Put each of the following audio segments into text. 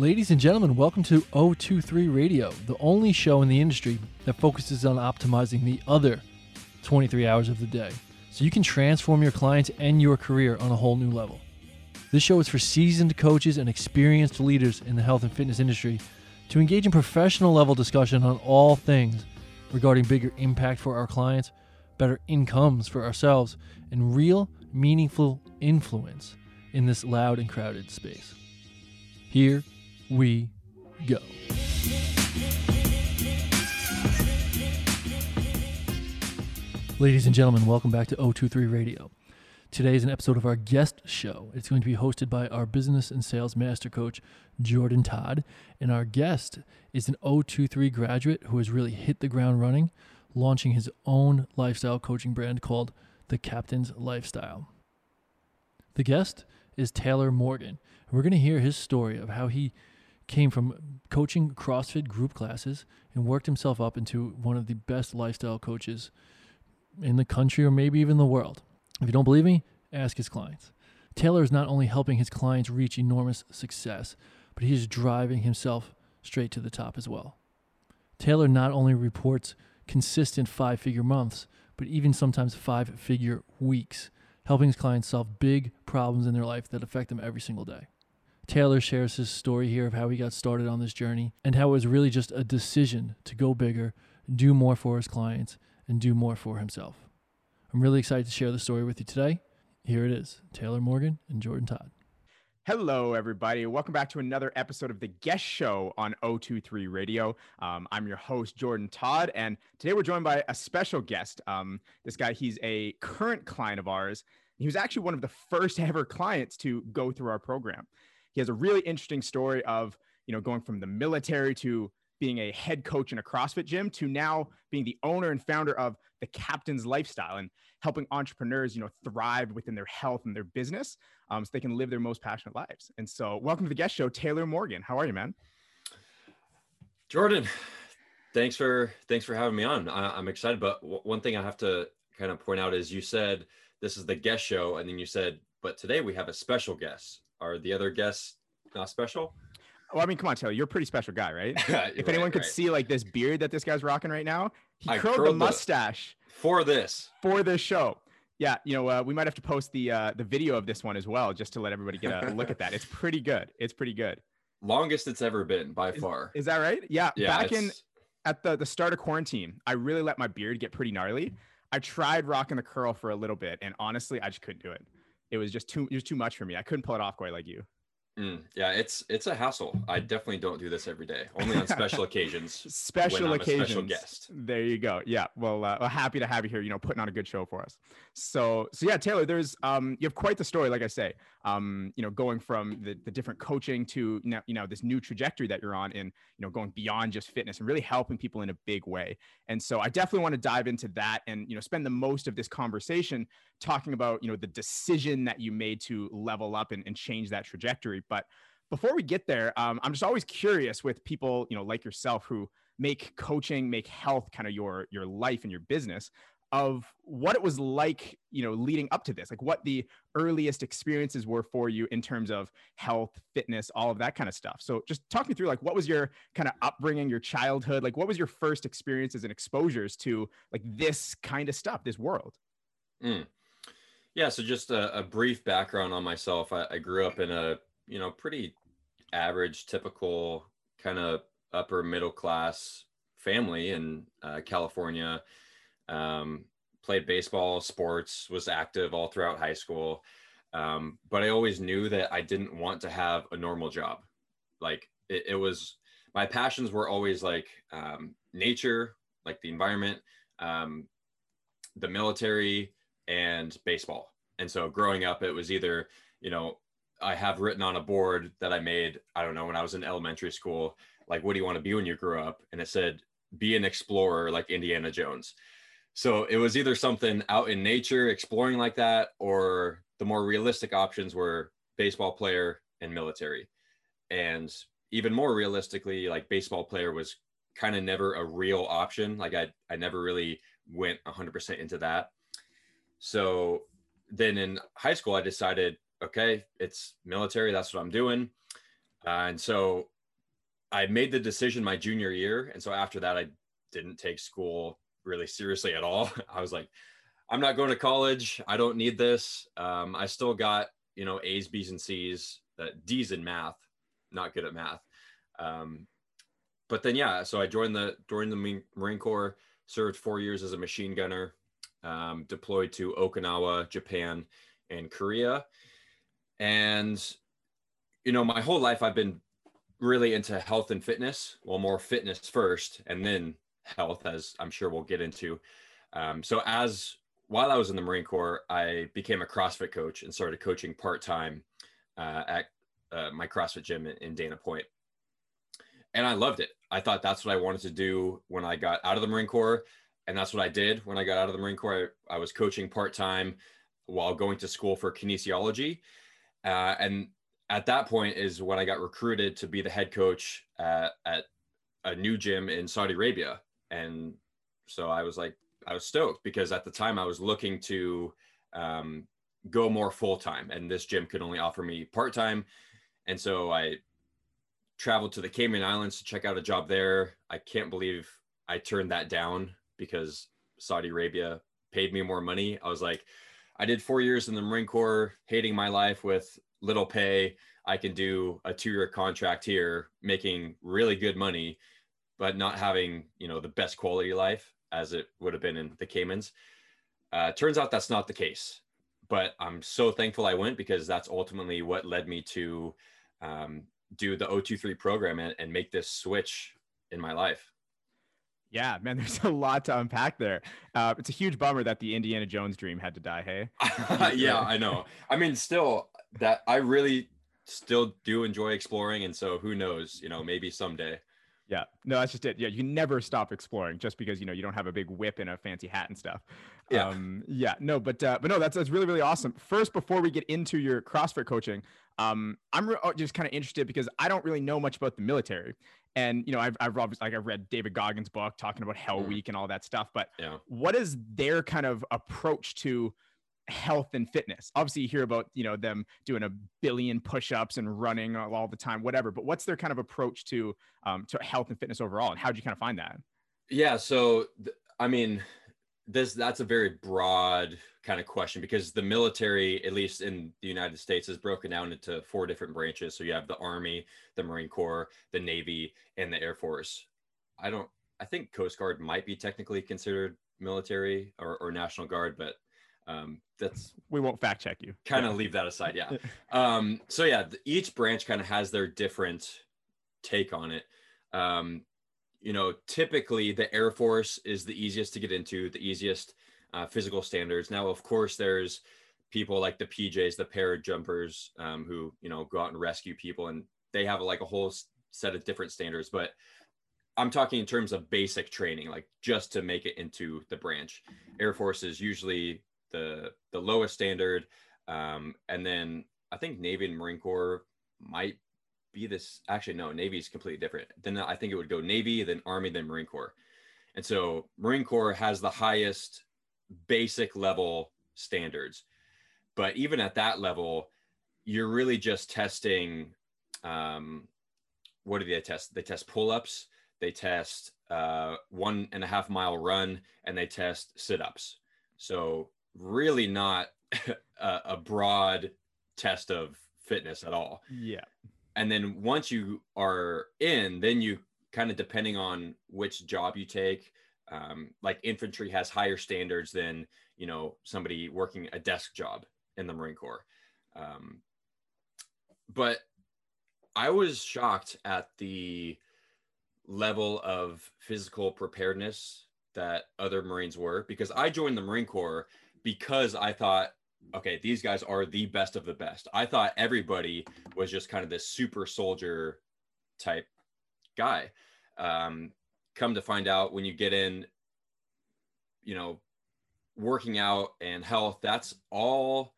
Ladies and gentlemen, welcome to O23 Radio, the only show in the industry that focuses on optimizing the other 23 hours of the day so you can transform your clients and your career on a whole new level. This show is for seasoned coaches and experienced leaders in the health and fitness industry to engage in professional level discussion on all things regarding bigger impact for our clients, better incomes for ourselves, and real, meaningful influence in this loud and crowded space. Here we go. Ladies and gentlemen, welcome back to O23 Radio. Today is an episode of our guest show. It's going to be hosted by our business and sales master coach, Jordan Todd. And our guest is an O23 graduate who has really hit the ground running, launching his own lifestyle coaching brand called The Captain's Lifestyle. The guest is Taylor Morgan. And we're going to hear his story of how he came from coaching CrossFit group classes and worked himself up into one of the best lifestyle coaches in the country or maybe even the world. If you don't believe me, ask his clients. Taylor is not only helping his clients reach enormous success, but he is driving himself straight to the top as well. Taylor not only reports consistent five figure months, but even sometimes five figure weeks, helping his clients solve big problems in their life that affect them every single day. Taylor shares his story here of how he got started on this journey and how it was really just a decision to go bigger, do more for his clients, and do more for himself. I'm really excited to share the story with you today. Here it is Taylor Morgan and Jordan Todd. Hello, everybody. Welcome back to another episode of the Guest Show on O23 Radio. Um, I'm your host, Jordan Todd, and today we're joined by a special guest. Um, this guy, he's a current client of ours. He was actually one of the first ever clients to go through our program. He has a really interesting story of, you know, going from the military to being a head coach in a CrossFit gym to now being the owner and founder of the Captain's Lifestyle and helping entrepreneurs, you know, thrive within their health and their business um, so they can live their most passionate lives. And so, welcome to the guest show, Taylor Morgan. How are you, man? Jordan, thanks for thanks for having me on. I, am excited, but w- one thing I have to kind of point out is you said this is the guest show, and then you said, but today we have a special guest. Are the other guests not special? Well, I mean, come on, Taylor, you're a pretty special guy, right? if right, anyone could right. see like this beard that this guy's rocking right now, he I curled, curled the the- mustache for this. for this show. Yeah, you know, uh, we might have to post the uh, the video of this one as well, just to let everybody get a look at that. It's pretty good. It's pretty good. Longest it's ever been by Is, far. is that right? Yeah. yeah, Back in at the the start of quarantine, I really let my beard get pretty gnarly. I tried rocking the curl for a little bit, and honestly, I just couldn't do it. It was just too it was too much for me. I couldn't pull it off quite like you. Mm, yeah, it's it's a hassle. I definitely don't do this every day. Only on special occasions. special occasions. special guest. There you go. Yeah. Well, uh, well, happy to have you here. You know, putting on a good show for us. So, so yeah, Taylor, there's um, you have quite the story. Like I say, um, you know, going from the, the different coaching to now, you know, this new trajectory that you're on, and you know, going beyond just fitness and really helping people in a big way. And so, I definitely want to dive into that and you know, spend the most of this conversation talking about you know the decision that you made to level up and, and change that trajectory. But before we get there, um, I'm just always curious with people, you know, like yourself who make coaching, make health kind of your your life and your business of what it was like, you know, leading up to this, like what the earliest experiences were for you in terms of health, fitness, all of that kind of stuff. So just talk me through like what was your kind of upbringing, your childhood, like what was your first experiences and exposures to like this kind of stuff, this world? Mm. Yeah, so just a, a brief background on myself. I, I grew up in a you know pretty average, typical kind of upper middle class family in uh, California. Um, played baseball, sports, was active all throughout high school. Um, but I always knew that I didn't want to have a normal job. Like it, it was, my passions were always like um, nature, like the environment, um, the military, and baseball. And so growing up, it was either, you know, I have written on a board that I made, I don't know, when I was in elementary school, like, what do you want to be when you grow up? And it said, be an explorer like Indiana Jones. So it was either something out in nature, exploring like that, or the more realistic options were baseball player and military. And even more realistically, like baseball player was kind of never a real option. Like I, I never really went 100% into that. So then in high school, I decided, okay, it's military. That's what I'm doing. Uh, and so I made the decision my junior year. And so after that, I didn't take school really seriously at all. I was like, I'm not going to college. I don't need this. Um, I still got, you know, A's, B's, and C's, uh, D's in math, not good at math. Um, but then, yeah, so I joined the, joined the Marine Corps, served four years as a machine gunner, um, deployed to Okinawa, Japan, and Korea. And, you know, my whole life I've been really into health and fitness. Well, more fitness first and then health, as I'm sure we'll get into. Um, so, as while I was in the Marine Corps, I became a CrossFit coach and started coaching part time uh, at uh, my CrossFit gym in, Dana Point. And I loved it. I thought that's what I wanted to do when I got out of the Marine Corps. And that's what I did when I got out of the Marine Corps. I, I was coaching part time while going to school for kinesiology. Uh, and at that point is when I got recruited to be the head coach at, at a new gym in Saudi Arabia. And so I was like, I was stoked because at the time I was looking to um, go more full time, and this gym could only offer me part time. And so I traveled to the Cayman Islands to check out a job there. I can't believe I turned that down because Saudi Arabia paid me more money. I was like, I did four years in the Marine Corps, hating my life with little pay. I can do a two year contract here, making really good money, but not having, you know, the best quality life as it would have been in the Caymans. Uh, turns out that's not the case, but I'm so thankful I went because that's ultimately what led me to um, do the O23 program and, and make this switch in my life. Yeah, man, there's a lot to unpack there. Uh, it's a huge bummer that the Indiana Jones dream had to die. Hey. yeah, I know. I mean, still, that I really still do enjoy exploring, and so who knows? You know, maybe someday. Yeah, no, that's just it. Yeah, you never stop exploring just because you know you don't have a big whip and a fancy hat and stuff. Yeah, um, yeah, no, but uh, but no, that's that's really really awesome. First, before we get into your CrossFit coaching, um, I'm re- oh, just kind of interested because I don't really know much about the military, and you know I've I've obviously like I've read David Goggins' book talking about Hell mm. Week and all that stuff, but yeah. what is their kind of approach to health and fitness obviously you hear about you know them doing a billion push-ups and running all the time whatever but what's their kind of approach to um, to health and fitness overall and how did you kind of find that yeah so th- i mean this that's a very broad kind of question because the military at least in the united states is broken down into four different branches so you have the army the marine corps the navy and the air force i don't i think coast guard might be technically considered military or, or national guard but um, that's we won't fact check you. Kind of yeah. leave that aside. Yeah. um, so yeah, each branch kind of has their different take on it. Um, you know, typically the Air Force is the easiest to get into, the easiest uh, physical standards. Now, of course, there's people like the PJs, the parajumpers, um, who you know go out and rescue people, and they have like a whole set of different standards. But I'm talking in terms of basic training, like just to make it into the branch. Air Force is usually the the lowest standard, um, and then I think Navy and Marine Corps might be this. Actually, no, Navy is completely different. Then I think it would go Navy, then Army, then Marine Corps, and so Marine Corps has the highest basic level standards, but even at that level, you're really just testing. Um, what do they test? They test pull ups. They test uh, one and a half mile run, and they test sit ups. So really not a, a broad test of fitness at all. Yeah. And then once you are in, then you kind of depending on which job you take. Um, like infantry has higher standards than you know somebody working a desk job in the Marine Corps. Um, but I was shocked at the level of physical preparedness that other Marines were because I joined the Marine Corps because I thought, okay, these guys are the best of the best. I thought everybody was just kind of this super soldier type guy. Um, come to find out when you get in, you know, working out and health, that's all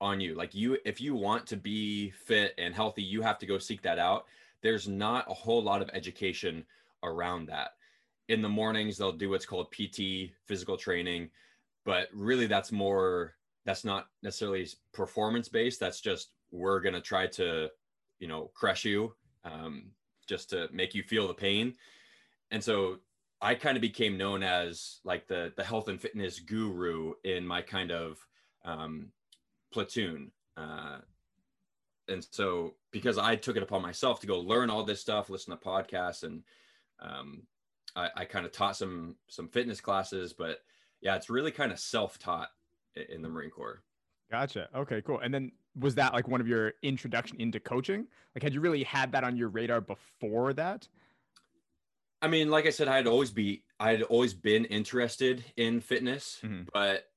on you. Like you, if you want to be fit and healthy, you have to go seek that out. There's not a whole lot of education around that. In the mornings, they'll do what's called PT, physical training but really that's more that's not necessarily performance based that's just we're going to try to you know crush you um, just to make you feel the pain. And so I kind of became known as like the the health and fitness guru in my kind of um, platoon. Uh, and so because I took it upon myself to go learn all this stuff, listen to podcasts, and um, I, I kind of taught some some fitness classes, but yeah, it's really kind of self taught in the Marine Corps. Gotcha. Okay, cool. And then was that like one of your introduction into coaching? Like, had you really had that on your radar before that? I mean, like I said, I'd always be, I'd always been interested in fitness, mm-hmm. but,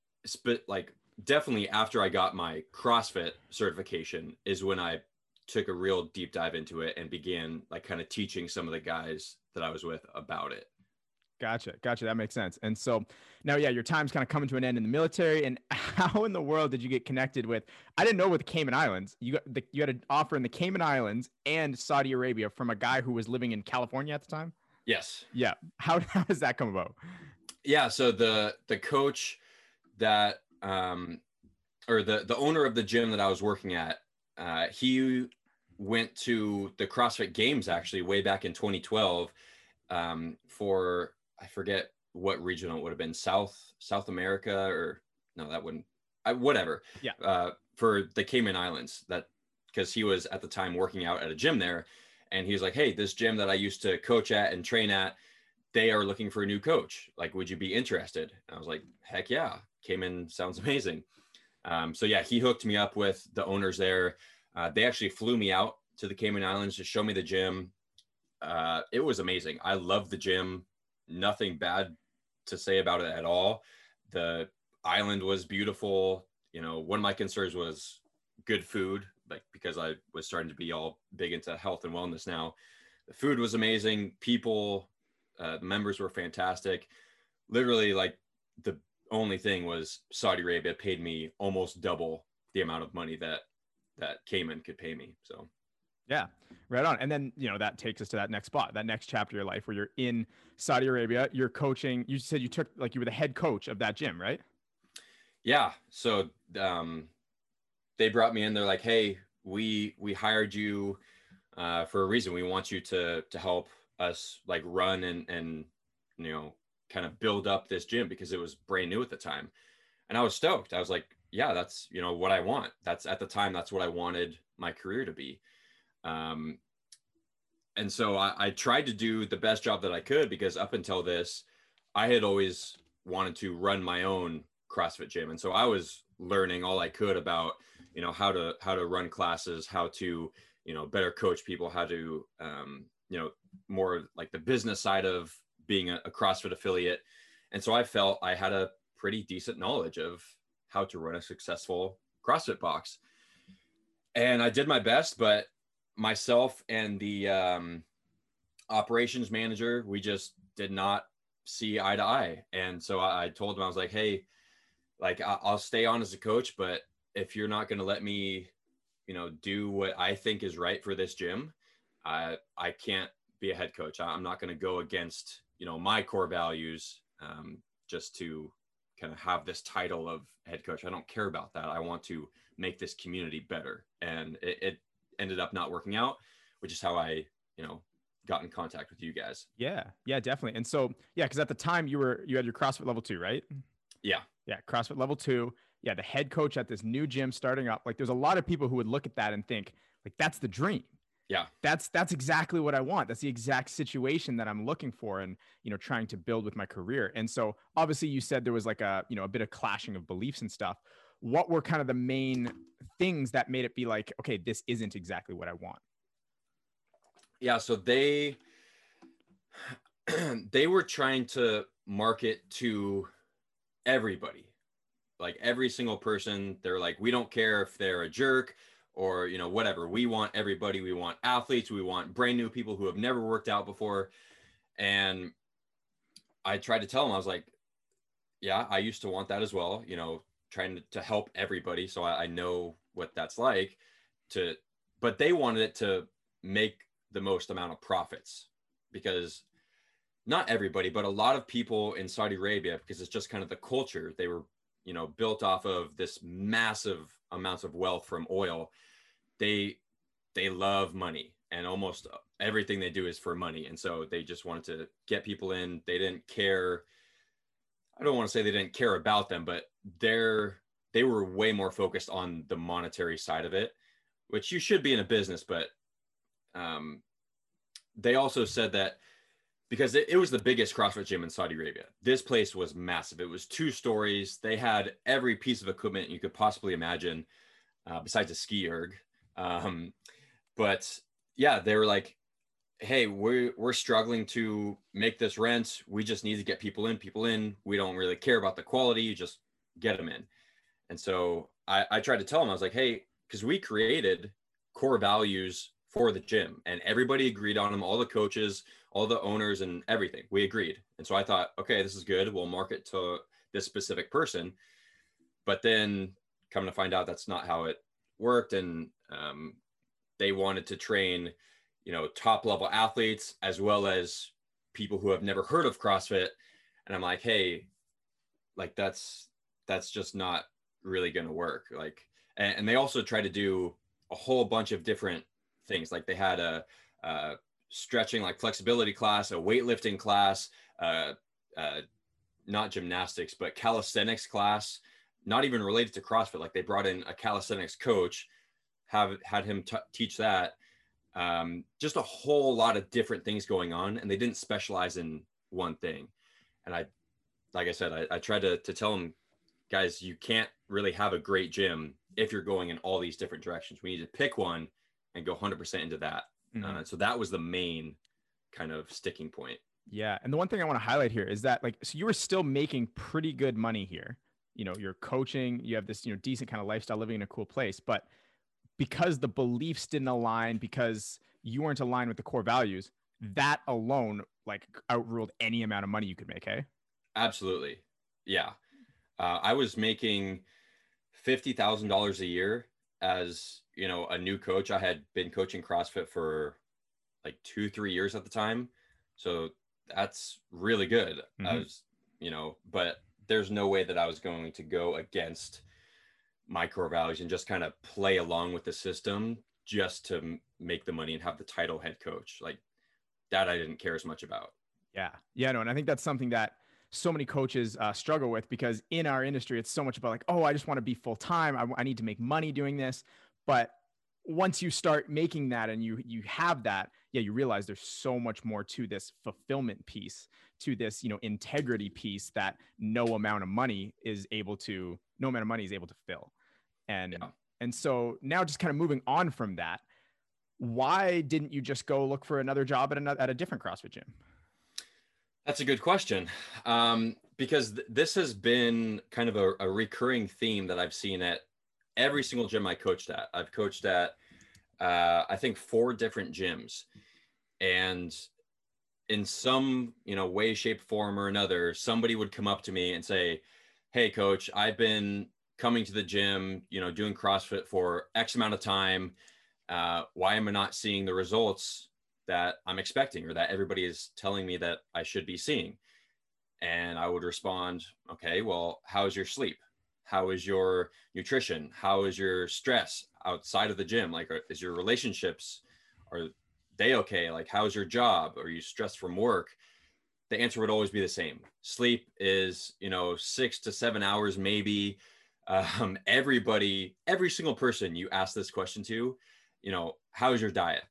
but like definitely after I got my CrossFit certification is when I took a real deep dive into it and began like kind of teaching some of the guys that I was with about it. Gotcha. Gotcha. That makes sense. And so now, yeah, your time's kind of coming to an end in the military. And how in the world did you get connected with? I didn't know with the Cayman Islands. You got the, you had an offer in the Cayman Islands and Saudi Arabia from a guy who was living in California at the time. Yes. Yeah. How, how does that come about? Yeah. So the the coach that um or the the owner of the gym that I was working at, uh, he went to the CrossFit Games actually way back in 2012 um, for I forget what regional it would have been South South America or no that wouldn't I, whatever. Yeah. Uh, for the Cayman Islands that because he was at the time working out at a gym there and he was like hey this gym that I used to coach at and train at they are looking for a new coach. Like would you be interested? And I was like heck yeah. Cayman sounds amazing. Um, so yeah he hooked me up with the owners there. Uh, they actually flew me out to the Cayman Islands to show me the gym. Uh, it was amazing. I loved the gym nothing bad to say about it at all. The island was beautiful. You know, one of my concerns was good food, like because I was starting to be all big into health and wellness now. The food was amazing. People, uh, members were fantastic. Literally, like the only thing was Saudi Arabia paid me almost double the amount of money that that Cayman could pay me. So yeah, right on. And then, you know, that takes us to that next spot, that next chapter of your life where you're in Saudi Arabia, you're coaching. You said you took, like, you were the head coach of that gym, right? Yeah. So, um, they brought me in. They're like, hey, we, we hired you uh, for a reason. We want you to, to help us like run and, and, you know, kind of build up this gym because it was brand new at the time. And I was stoked. I was like, yeah, that's, you know, what I want. That's at the time, that's what I wanted my career to be. Um, and so I, I tried to do the best job that I could because up until this, I had always wanted to run my own CrossFit gym. And so I was learning all I could about, you know, how to, how to run classes, how to, you know, better coach people, how to, um, you know, more like the business side of being a, a CrossFit affiliate. And so I felt I had a pretty decent knowledge of how to run a successful CrossFit box. And I did my best, but myself and the um, operations manager, we just did not see eye to eye. And so I, I told him, I was like, hey, like I, I'll stay on as a coach, but if you're not going to let me, you know, do what I think is right for this gym, I I can't be a head coach. I'm not going to go against, you know, my core values um, just to kind of have this title of head coach. I don't care about that. I want to make this community better. And it, it ended up not working out, which is how I, you know, got in contact with you guys. Yeah, yeah, definitely. And so, yeah, because at the time you were you had your CrossFit level two, right? Yeah, yeah, CrossFit level two. Yeah, the head coach at this new gym starting up. Like, there's a lot of people who would look at that and think, like, that's the dream. Yeah, that's that's exactly what I want. That's the exact situation that I'm looking for, and you know, trying to build with my career. And so, obviously, you said there was like a you know a bit of clashing of beliefs and stuff what were kind of the main things that made it be like, okay, this isn't exactly what I want? Yeah, so they they were trying to market to everybody. Like every single person, they're like, we don't care if they're a jerk or you know whatever. We want everybody. We want athletes. We want brand new people who have never worked out before. And I tried to tell them, I was like, yeah, I used to want that as well. You know, trying to, help everybody. So I, I know what that's like to, but they wanted it to make the most amount of profits because not everybody, but a lot of people in Saudi Arabia, because it's just kind of the culture, they were, you know, built off of this massive amounts of wealth from oil. They, they love money and almost everything they do is for money. And so they just wanted to get people in. They didn't care. I don't want to say they didn't care about them, but they're they were way more focused on the monetary side of it, which you should be in a business. But um, they also said that because it, it was the biggest CrossFit gym in Saudi Arabia. This place was massive. It was two stories. They had every piece of equipment you could possibly imagine, uh, besides a ski erg. Um, but yeah, they were like, "Hey, we're we're struggling to make this rent. We just need to get people in. People in. We don't really care about the quality. You just get them in." And so I, I tried to tell them, I was like, hey, because we created core values for the gym and everybody agreed on them, all the coaches, all the owners, and everything. We agreed. And so I thought, okay, this is good. We'll market to this specific person. But then come to find out that's not how it worked. And um, they wanted to train, you know, top level athletes as well as people who have never heard of CrossFit. And I'm like, hey, like that's that's just not really going to work. Like and, and, they also try to do a whole bunch of different things. Like they had a, a stretching like flexibility class a weightlifting class uh, uh, not gymnastics but calisthenics class not even related to crossfit. Like they brought in a calisthenics coach have had him t- teach that um, just a whole lot of different things going on and they didn't specialize in one thing and i like i said i, I tried to, to tell them guys, you can't really have a great gym if you're going in all these different directions. We need to pick one and go 100% into that. Mm-hmm. Uh, so that was the main kind of sticking point. Yeah. And the one thing I want to highlight here is that, like, so you were still making pretty good money here. You know, you're coaching, you have this, you know, decent kind of lifestyle living in a cool place. But because the beliefs didn't align, because you weren't aligned with the core values, that alone, like, outruled any amount of money you could make. Hey. Absolutely. Yeah uh, I was making fifty thousand dollars a year as you know a new coach. I had been coaching CrossFit for like two, three years at the time, so that's really good. Mm-hmm. I was, you know, but there's no way that I was going to go against my core values and just kind of play along with the system just to make the money and have the title head coach. Like that, I didn't care as much about. Yeah, yeah, no, and I think that's something that so many coaches uh, struggle with because in our industry, it's so much about like, oh, I just want to be full time. I, I need to make money doing this. But once you start making that and you you have that, yeah, you realize there's so much more to this fulfillment piece, to this you know integrity piece that no amount of money is able to, no amount of money is able to fill. And yeah. and so now just kind of moving on from that, why didn't you just go look for another job at another at a different CrossFit gym? That's a good question. Um, because th- this has been kind of a, a, recurring theme that I've seen at every single gym I coached at. I've coached at, uh, I think, four different gyms. And in some, you know, way, shape, form, or another, somebody would come up to me and say, Hey, coach, I've been coming to the gym, you know, doing CrossFit for X amount of time. Uh, why am I not seeing the results that I'm expecting or that everybody is telling me that I should be seeing. And I would respond, okay, well, how is your sleep? How is your nutrition? How is your stress outside of the gym? Like, is your relationships, are they okay? Like, how's your job? Are you stressed from work? The answer would always be the same. Sleep is, you know, six to seven hours, maybe. Um, everybody, every single person you ask this question to, you know, how's your diet?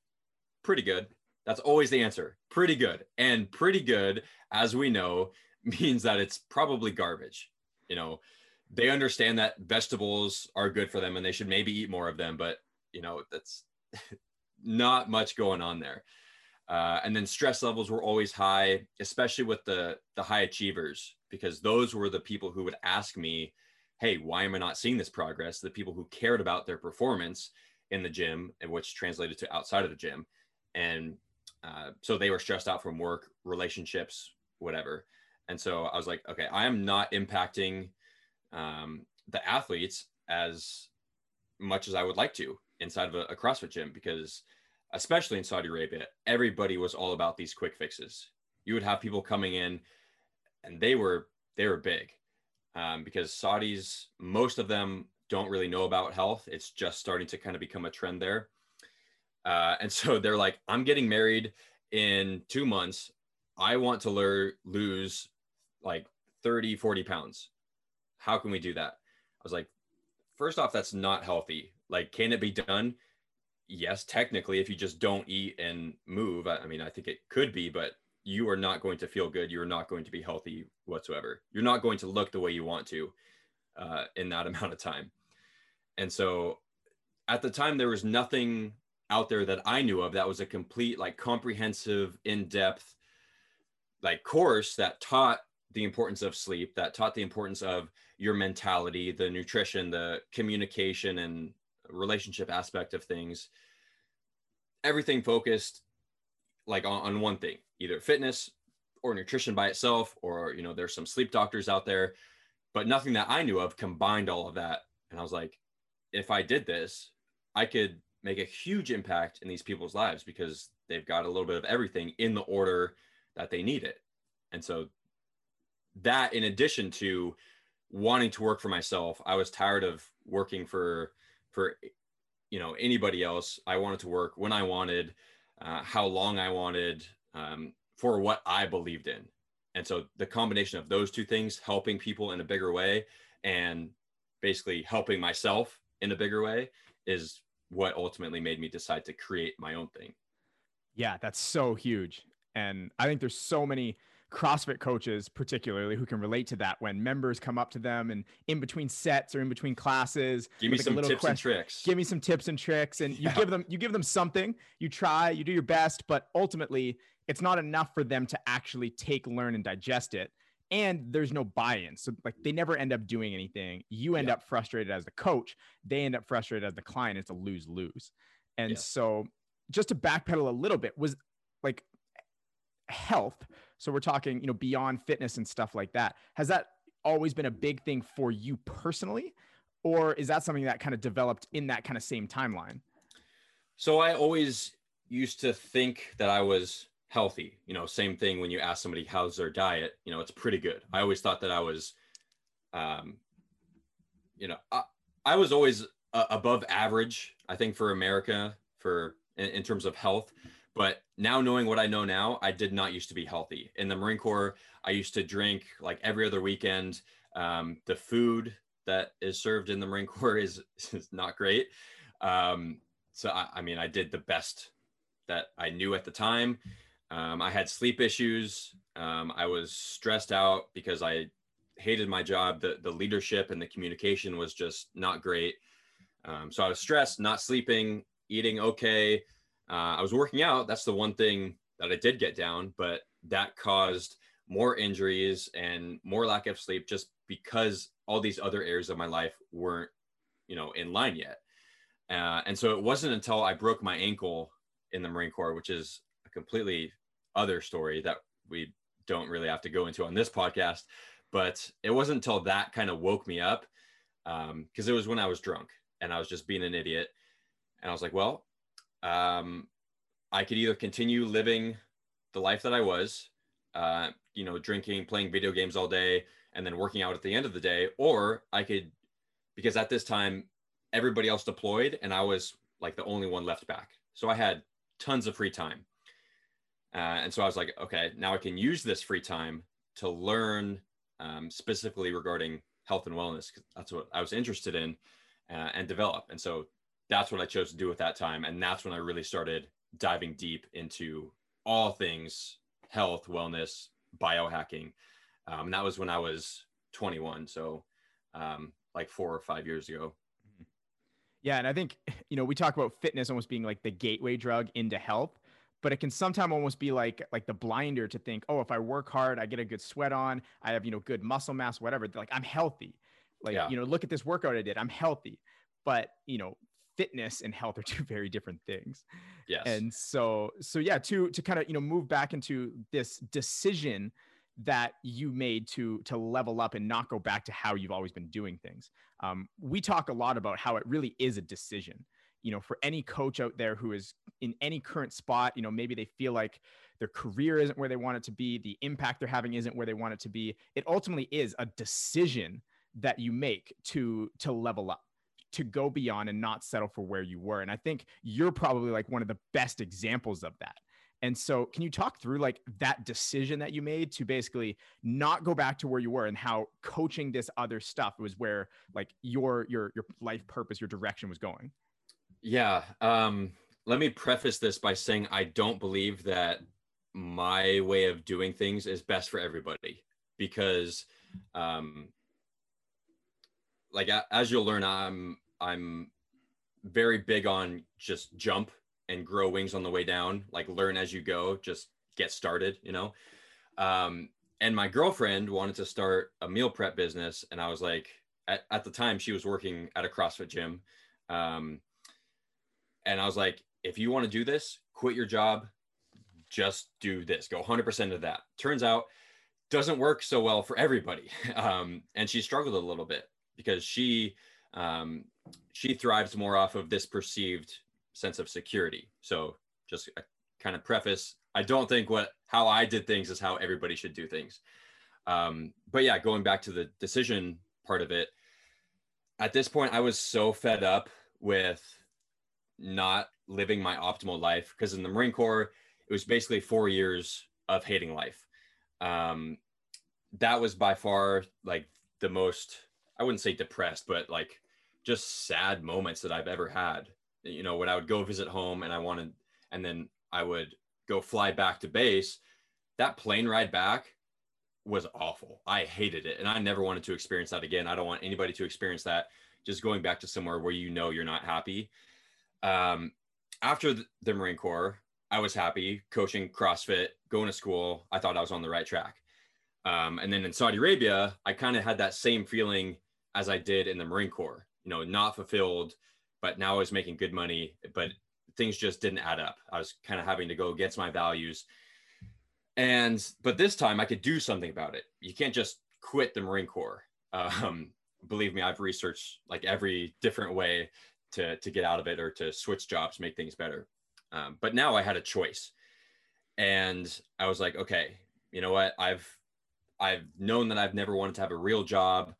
Pretty good that's always the answer. Pretty good. And pretty good, as we know, means that it's probably garbage. You know, they understand that vegetables are good for them and they should maybe eat more of them, but you know, that's not much going on there. Uh, and then stress levels were always high, especially with the the high achievers, because those were the people who would ask me, "Hey, why am I not seeing this progress?" The people who cared about their performance in the gym, and which translated to outside of the gym, and uh, so they were stressed out from work, relationships, whatever. And so I was like, okay, I am not impacting um, the athletes as much as I would like to inside of a, a CrossFit gym because, especially in Saudi Arabia, everybody was all about these quick fixes. You would have people coming in, and they were they were big um, because Saudis, most of them don't really know about health. It's just starting to kind of become a trend there. Uh, and so they're like, I'm getting married in two months. I want to lose like 30, 40 pounds. How can we do that? I was like, first off, that's not healthy. Like, can it be done? Yes, technically, if you just don't eat and move, I, I mean, I think it could be, but you are not going to feel good. You're not going to be healthy whatsoever. You're not going to look the way you want to uh, in that amount of time. And so at the time, there was nothing out there that I knew of that was a complete, like, comprehensive, in depth, like, course that taught the importance of sleep, that taught the importance of your mentality, the nutrition, the communication, and relationship aspect of things. Everything focused like on, on one thing either fitness or nutrition by itself or you know there's some sleep doctors out there but nothing that i knew of combined all of that and i was like if i did this i could make a huge impact in these people's lives because they've got a little bit of everything in the order that they need it and so that in addition to wanting to work for myself i was tired of working for for you know anybody else i wanted to work when i wanted uh, how long I wanted, um, for what I believed in. And so the combination of those two things, helping people in a bigger way and basically helping myself in a bigger way, is what ultimately made me decide to create my own thing. Yeah, that's so huge. And I think there's so many CrossFit coaches, particularly, who can relate to that when members come up to them and in between sets or in between classes. Give me like some tips question, and tricks. Give me some tips and tricks, and you give them you give them something. You try, you do your best, but ultimately, it's not enough for them to actually take, learn, and digest it. And there's no buy-in, so like they never end up doing anything. You end yeah. up frustrated as the coach. They end up frustrated as the client. It's a lose lose. And yeah. so, just to backpedal a little bit, was like health so we're talking you know beyond fitness and stuff like that. Has that always been a big thing for you personally? Or is that something that kind of developed in that kind of same timeline? So i always used to think that i was healthy. You know same thing when you ask somebody how's their diet? You know it's pretty good. I always thought that i was um you know i, I was always uh, above average i think for america for in, in terms of health but now knowing what I know now, I did not used to be healthy. In the Marine Corps, I used to drink like every other weekend. Um, the food that is served in the Marine Corps is, is not great. Um, so I, I, mean, I did the best that I knew at the time. Um, I had sleep issues. Um, I was stressed out because I hated my job. The the leadership and the communication was just not great. Um, so I was stressed, not sleeping, eating okay uh, I was working out. That's the one thing that I did get down, but that caused more injuries and more lack of sleep just because all these other areas of my life weren't, you know, in line yet. Uh, and so it wasn't until I broke my ankle in the Marine Corps, which is a completely other story that we don't really have to go into on this podcast. But it wasn't until that kind of woke me up because um, it was when I was drunk and I was just being an idiot. And I was like, well, um, I could either continue living the life that I was, uh, you know, drinking, playing video games all day, and then working out at the end of the day, or I could, because at this time, everybody else deployed and I was like the only one left back. So I had tons of free time. Uh, and so I was like, okay, now I can use this free time to learn um, specifically regarding health and wellness. That's what I was interested in uh, and develop. And so that's what I chose to do at that time. And that's when I really started diving deep into all things health, wellness, biohacking. Um, and that was when I was 21. So, um, like four or five years ago. Yeah. And I think, you know, we talk about fitness almost being like the gateway drug into health, but it can sometimes almost be like, like the blinder to think, oh, if I work hard, I get a good sweat on, I have, you know, good muscle mass, whatever. Like I'm healthy. Like, yeah. you know, look at this workout I did. I'm healthy. But, you know, fitness and health are two very different things. Yes. And so so yeah, to to kind of you know move back into this decision that you made to to level up and not go back to how you've always been doing things. Um, we talk a lot about how it really is a decision. You know, for any coach out there who is in any current spot, you know, maybe they feel like their career isn't where they want it to be, the impact they're having isn't where they want it to be. It ultimately is a decision that you make to to level up to go beyond and not settle for where you were. And I think you're probably like one of the best examples of that. And so, can you talk through like that decision that you made to basically not go back to where you were and how coaching this other stuff was where like your your your life purpose, your direction was going? Yeah. Um, let me preface this by saying I don't believe that my way of doing things is best for everybody because um like as you'll learn i'm i'm very big on just jump and grow wings on the way down like learn as you go just get started you know? Um and my girlfriend wanted to start a meal prep business and i was like at, at the time she was working at a crossfit gym. Um and i was like if you want to do this quit your job just do this go 100% of that. Turns out doesn't work so well for everybody. Um, and she struggled a little bit because she um, she thrives more off of this perceived sense of security. So just a kind of preface, I don't think what how I did things is how everybody should do things. Um, but yeah, going back to the decision part of it, at this point, I was so fed up with not living my optimal life because in the Marine Corps, it was basically four years of hating life. Um, that was by far like the most I wouldn't say depressed, but like just sad moments that I've ever had. You know, when I would go visit home and I wanted, and then I would go fly back to base, that plane ride back was awful. I hated it. And I never wanted to experience that again. I don't want anybody to experience that. Just going back to somewhere where you know you're not happy. Um, after the Marine Corps, I was happy coaching CrossFit, going to school. I thought I was on the right track. Um, and then in Saudi Arabia, I kind of had that same feeling as I did in the Marine Corps, you know, not fulfilled, but now I was making good money, but things just didn't add up. I was kind of having to go against my values. And, but this time I could do something about it. You can't just quit the Marine Corps. Um, believe me, I've researched like every different way to, to get out of it or to switch jobs, make things better. Um, but now I had a choice and I was like, okay, you know what? I've, I've known that I've never wanted to have a real job.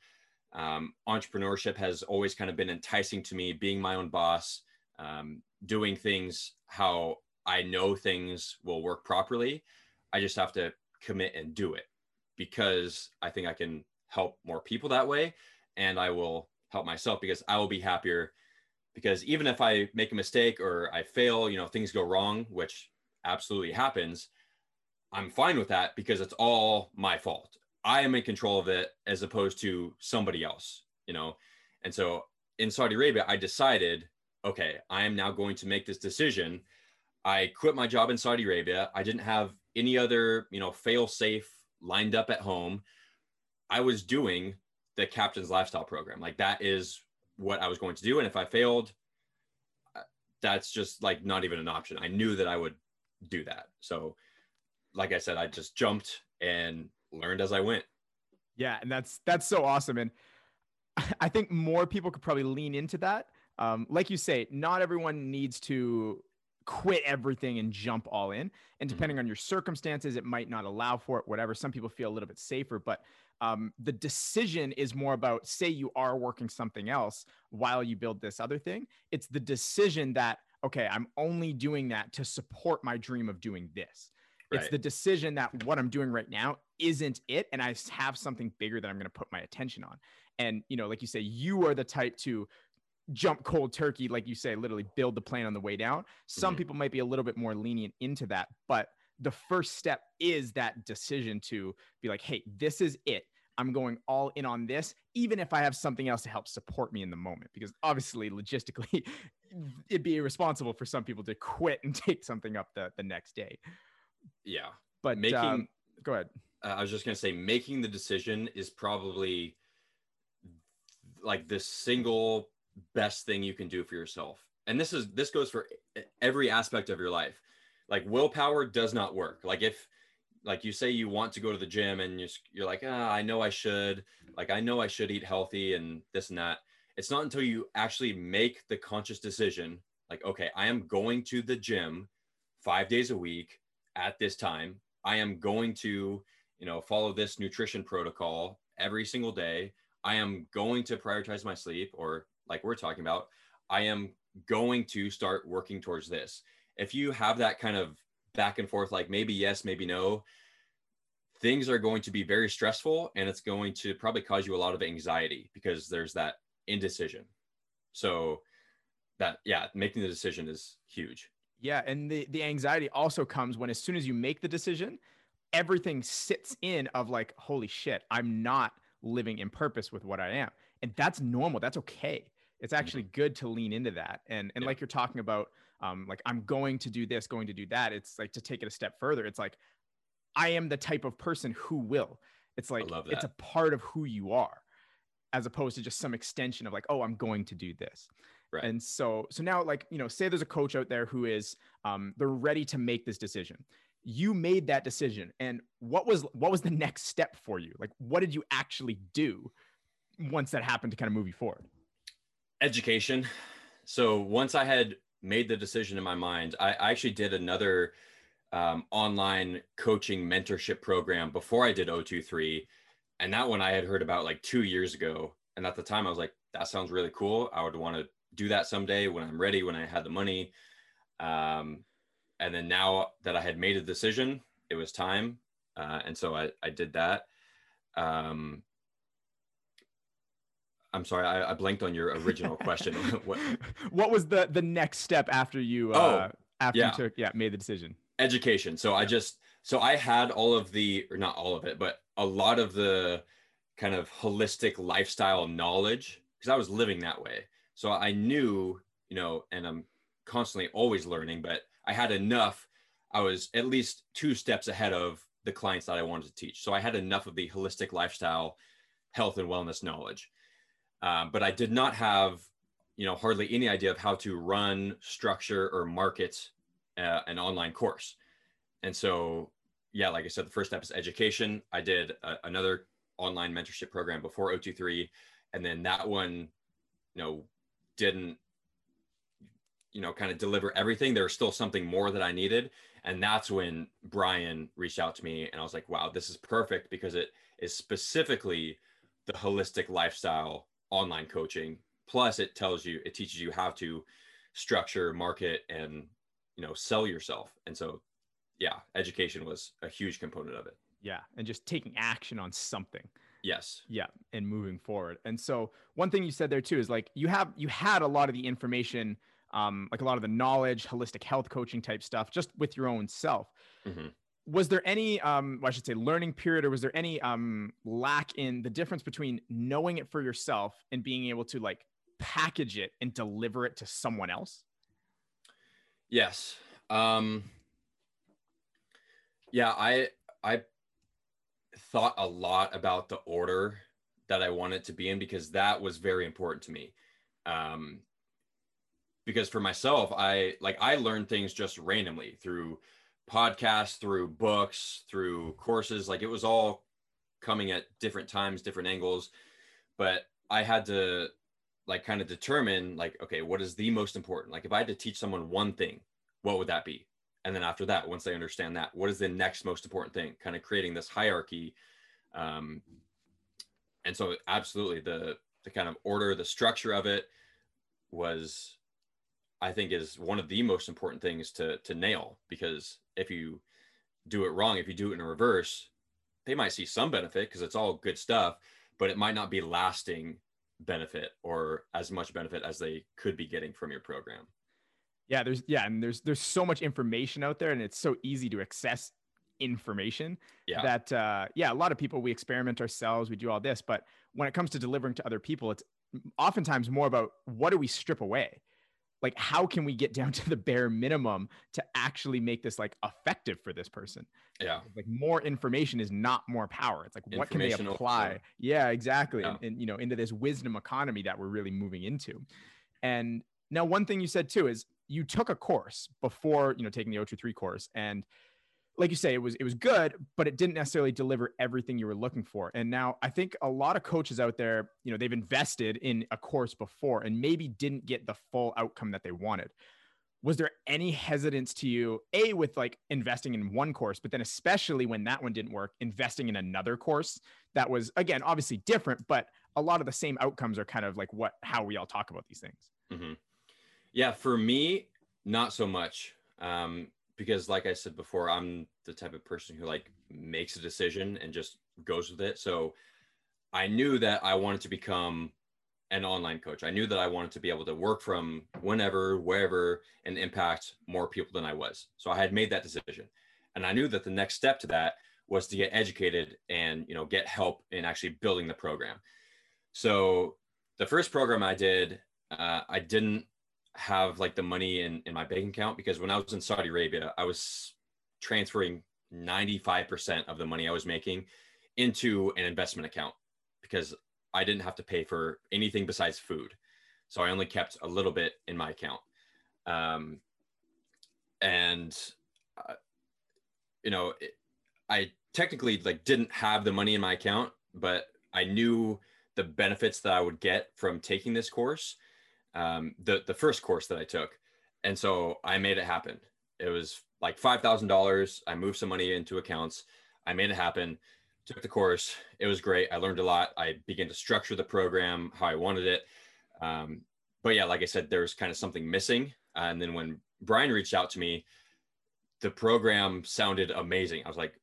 Um, entrepreneurship has always kind of been enticing to me, being my own boss, um, doing things how I know things will work properly. I just have to commit and do it because I think I can help more people that way. And I will help myself because I will be happier. Because even if I make a mistake or I fail, you know, things go wrong, which absolutely happens, I'm fine with that because it's all my fault. I am in control of it as opposed to somebody else, you know? And so in Saudi Arabia, I decided, okay, I am now going to make this decision. I quit my job in Saudi Arabia. I didn't have any other, you know, fail safe lined up at home. I was doing the captain's lifestyle program. Like that is what I was going to do. And if I failed, uh, that's just like not even an option. I knew that I would do that. So like I said, I just jumped and learned as I went. Yeah, and that's that's so awesome, and I think more people could probably lean into that. Um, like you say, not everyone needs to quit everything and jump all in. And mm-hmm. depending on your circumstances, it might not allow for it. Whatever. Some people feel a little bit safer, but um, the decision is more about say you are working something else while you build this other thing. It's the decision that okay, I'm only doing that to support my dream of doing this. Right. It's the decision that what I'm doing right now isn't it. And I have something bigger that I'm going to put my attention on. And, you know, like you say, you are the type to jump cold turkey, like you say, literally build the plane on the way down. Some mm-hmm. people might be a little bit more lenient into that. But the first step is that decision to be like, hey, this is it. I'm going all in on this, even if I have something else to help support me in the moment. Because obviously, logistically, it'd be irresponsible for some people to quit and take something up the, the next day. Yeah. But making, um, go ahead. Uh, I was just going to say, making the decision is probably like the single best thing you can do for yourself. And this is, this goes for every aspect of your life. Like willpower does not work. Like if, like you say you want to go to the gym and you're, you're like ah, i know i should like i know i should eat healthy and this and that it's not until you actually make the conscious decision like okay i am going to the gym five days a week at this time. I am going to, you know, follow this nutrition protocol every single day. I am going to prioritize my sleep or like we're talking about, I am going to start working towards this. If you have that kind of back and forth, like maybe yes, maybe no, things are going to be very stressful and it's going to probably cause you a lot of anxiety because there's that indecision. So that yeah, making the decision is huge. Yeah, and the the anxiety also comes when as soon as you make the decision, everything sits in of like holy shit, I'm not living in purpose with what I am. And that's normal. That's okay. It's Mm-hmm. actually good to lean into that. And and Yeah. like you're talking about um like I'm going to do this, going to do that. It's like to take it a step further. It's like I am the type of person who will. It's like it's a part of who you are as opposed to just some extension of like, oh, I'm going to do this. Right. And so, so now, like, you know, say there's a coach out there who is, um, they're ready to make this decision. You made that decision, and what was what was the next step for you? Like, what did you actually do once that happened to kind of move you forward? education. So once I had made the decision in my mind, I, I actually did another um, online coaching mentorship program before I did O23. And that one I had heard about like two years ago. And at the time I was like, that sounds really cool. I would want to do that someday when I'm ready, when I had the money. Um, and then now that I had made a decision, it was time. Uh, and so I, I did that. Um, I'm sorry, I, I blanked on your original question. what, what was the the next step after you uh, after yeah. you took yeah made the decision? education. So I just, so I had all of the, or not all of it, but a lot of the kind of holistic lifestyle knowledge because I was living that way. So I knew, you know, and I'm constantly always learning, but I had enough. I was at least two steps ahead of the clients that I wanted to teach. So I had enough of the holistic lifestyle, health and wellness knowledge. Um, but I did not have, you know, hardly any idea of how to run, structure, or market uh, an online course. And so, yeah, like I said, the first step is education. I did a, another online mentorship program before O23, and then that one, you know, didn't, you know, kind of deliver everything. There was still something more that I needed, and that's when Brian reached out to me, and I was like, wow, this is perfect because it is specifically the holistic lifestyle online coaching. Plus, it tells you, it teaches you how to structure, market, and you know sell yourself and so yeah education was a huge component of it Yeah, and just taking action on something. Yes. Yeah and moving forward. And so one thing you said there too is like you have you had a lot of the information um, like a lot of the knowledge holistic health coaching type stuff just with your own self. Mhm. was there any um, well, i should say learning period or was there any um, lack in the difference between knowing it for yourself and being able to like package it and deliver it to someone else? Yes. Um yeah i i thought a lot about the order that i wanted to be in because that was very important to me. Um because for myself i like i learned things just randomly through podcasts through books through courses. Like it was all coming at different times different angles. But i had to like kind of determine like okay what is the most important? Like if i had to teach someone one thing what would that be and then after that once they understand that what is the next most important thing? Kind of creating this hierarchy um, and so absolutely the the kind of order the structure of it was i think is one of the most important things to to nail. Because if you do it wrong if you do it in a reverse they might see some benefit because it's all good stuff but it might not be lasting benefit or as much benefit as they could be getting from your program yeah there's yeah and there's there's so much information out there and it's so easy to access information Yeah. that uh yeah a lot of people we experiment ourselves we do all this but when it comes to delivering to other people it's oftentimes more about what do we strip away? Like how can we get down to the bare minimum to actually make this like effective for this person? Yeah. Like more information is not more power. It's like what can they apply? yeah exactly. Yeah. And, and you know into this wisdom economy that we're really moving into. And now one thing you said too is you took a course before you know taking the o23 course and like you say it was it was good but it didn't necessarily deliver everything you were looking for. And now i think a lot of coaches out there you know they've invested in a course before and maybe didn't get the full outcome that they wanted. Was there any hesitance to you a with like investing in one course but then especially when that one didn't work investing in another course that was again obviously different but a lot of the same outcomes are kind of like what how we all talk about these things? Mm-hmm. Yeah for me not so much um, because like i said before i'm the type of person who like makes a decision and just goes with it so i knew that i wanted to become an online coach. I knew that I wanted to be able to work from whenever, wherever, and impact more people than I was. So I had made that decision. And I knew that the next step to that was to get educated and you know get help in actually building the program. So the first program I did, uh, I didn't have like the money in, in my bank account because when I was in Saudi Arabia, I was transferring 95% of the money I was making into an investment account because I didn't have to pay for anything besides food. So I only kept a little bit in my account. Um, and, uh, you know, it, I technically like didn't have the money in my account, but I knew the benefits that I would get from taking this course, um, the the first course that I took, and so I made it happen. It was like five thousand dollars. I moved some money into accounts. I made it happen took the course. It was great. I learned a lot. I began to structure the program how I wanted it. Um, but yeah, like I said, there's kind of something missing. Uh, and then when Brian reached out to me, the program sounded amazing. I was like,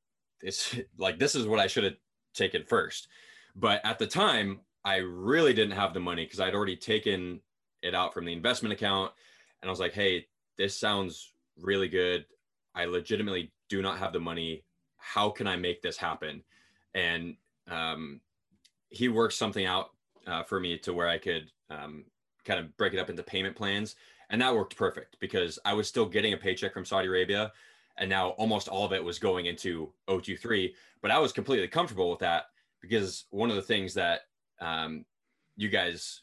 this like this is what I should have taken first. But at the time, I really didn't have the money because I'd already taken it out from the investment account. And I was like, hey, this sounds really good. I legitimately do not have the money. How can I make this happen? and um, he worked something out uh, for me to where I could um, kind of break it up into payment plans, and that worked perfect because I was still getting a paycheck from Saudi Arabia, and now almost all of it was going into O23. But I was completely comfortable with that because one of the things that um, you guys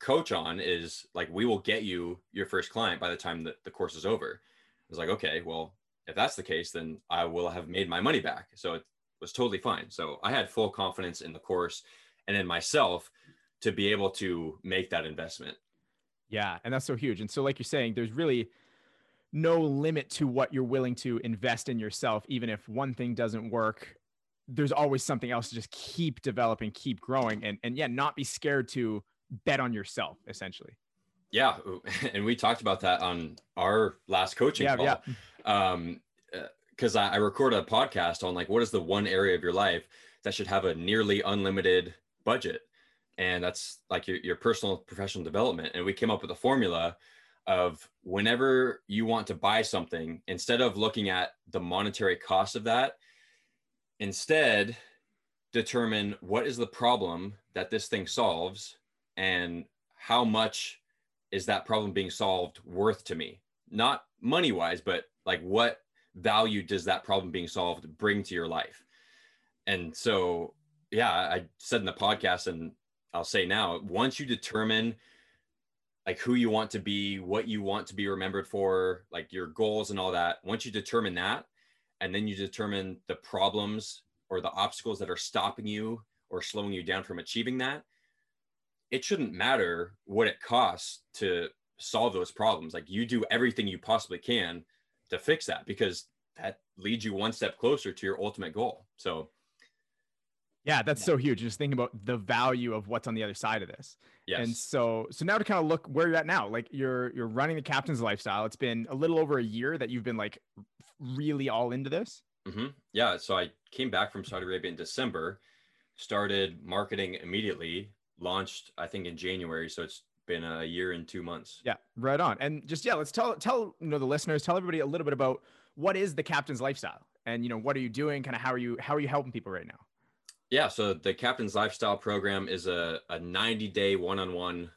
coach on is like we will get you your first client by the time that the course is over. I was like, okay, well, if that's the case, then I will have made my money back. So it, was totally fine. So I had full confidence in the course and in myself to be able to make that investment. Yeah, and that's so huge. And so like you're saying, there's really no limit to what you're willing to invest in yourself even if one thing doesn't work. There's always something else to just keep developing, keep growing and and yeah, not be scared to bet on yourself essentially. Yeah, and we talked about that on our last coaching yeah, call. Yeah. Um, because I, I record a podcast on like what is the one area of your life that should have a nearly unlimited budget and that's like your, your personal professional development and we came up with a formula of whenever you want to buy something instead of looking at the monetary cost of that instead determine what is the problem that this thing solves and how much is that problem being solved worth to me not money wise but like what value does that problem being solved bring to your life? And so, yeah, I said in the podcast, and I'll say now, once you determine like who you want to be, what you want to be remembered for, like your goals and all that, once you determine that, and then you determine the problems or the obstacles that are stopping you or slowing you down from achieving that, it shouldn't matter what it costs to solve those problems. Like you do everything you possibly can to fix that because that leads you one step closer to your ultimate goal. So yeah, that's so huge. Just thinking about the value of what's on the other side of this. Yes. And so so now to kind of look where you're at now, like you're you're running the captain's lifestyle. It's been a little over a year that you've been like really all into this. Mm-hmm. Yeah. So I came back from Saudi Arabia in December, started marketing immediately, launched I think in January. So it's been a year and two months. Yeah, right on. And just yeah, let's tell tell you know the listeners, tell everybody a little bit about what is the captain's lifestyle, and you know what are you doing? Kind of how are you how are you helping people right now? Yeah, so the captain's lifestyle program is a a 90 day one on one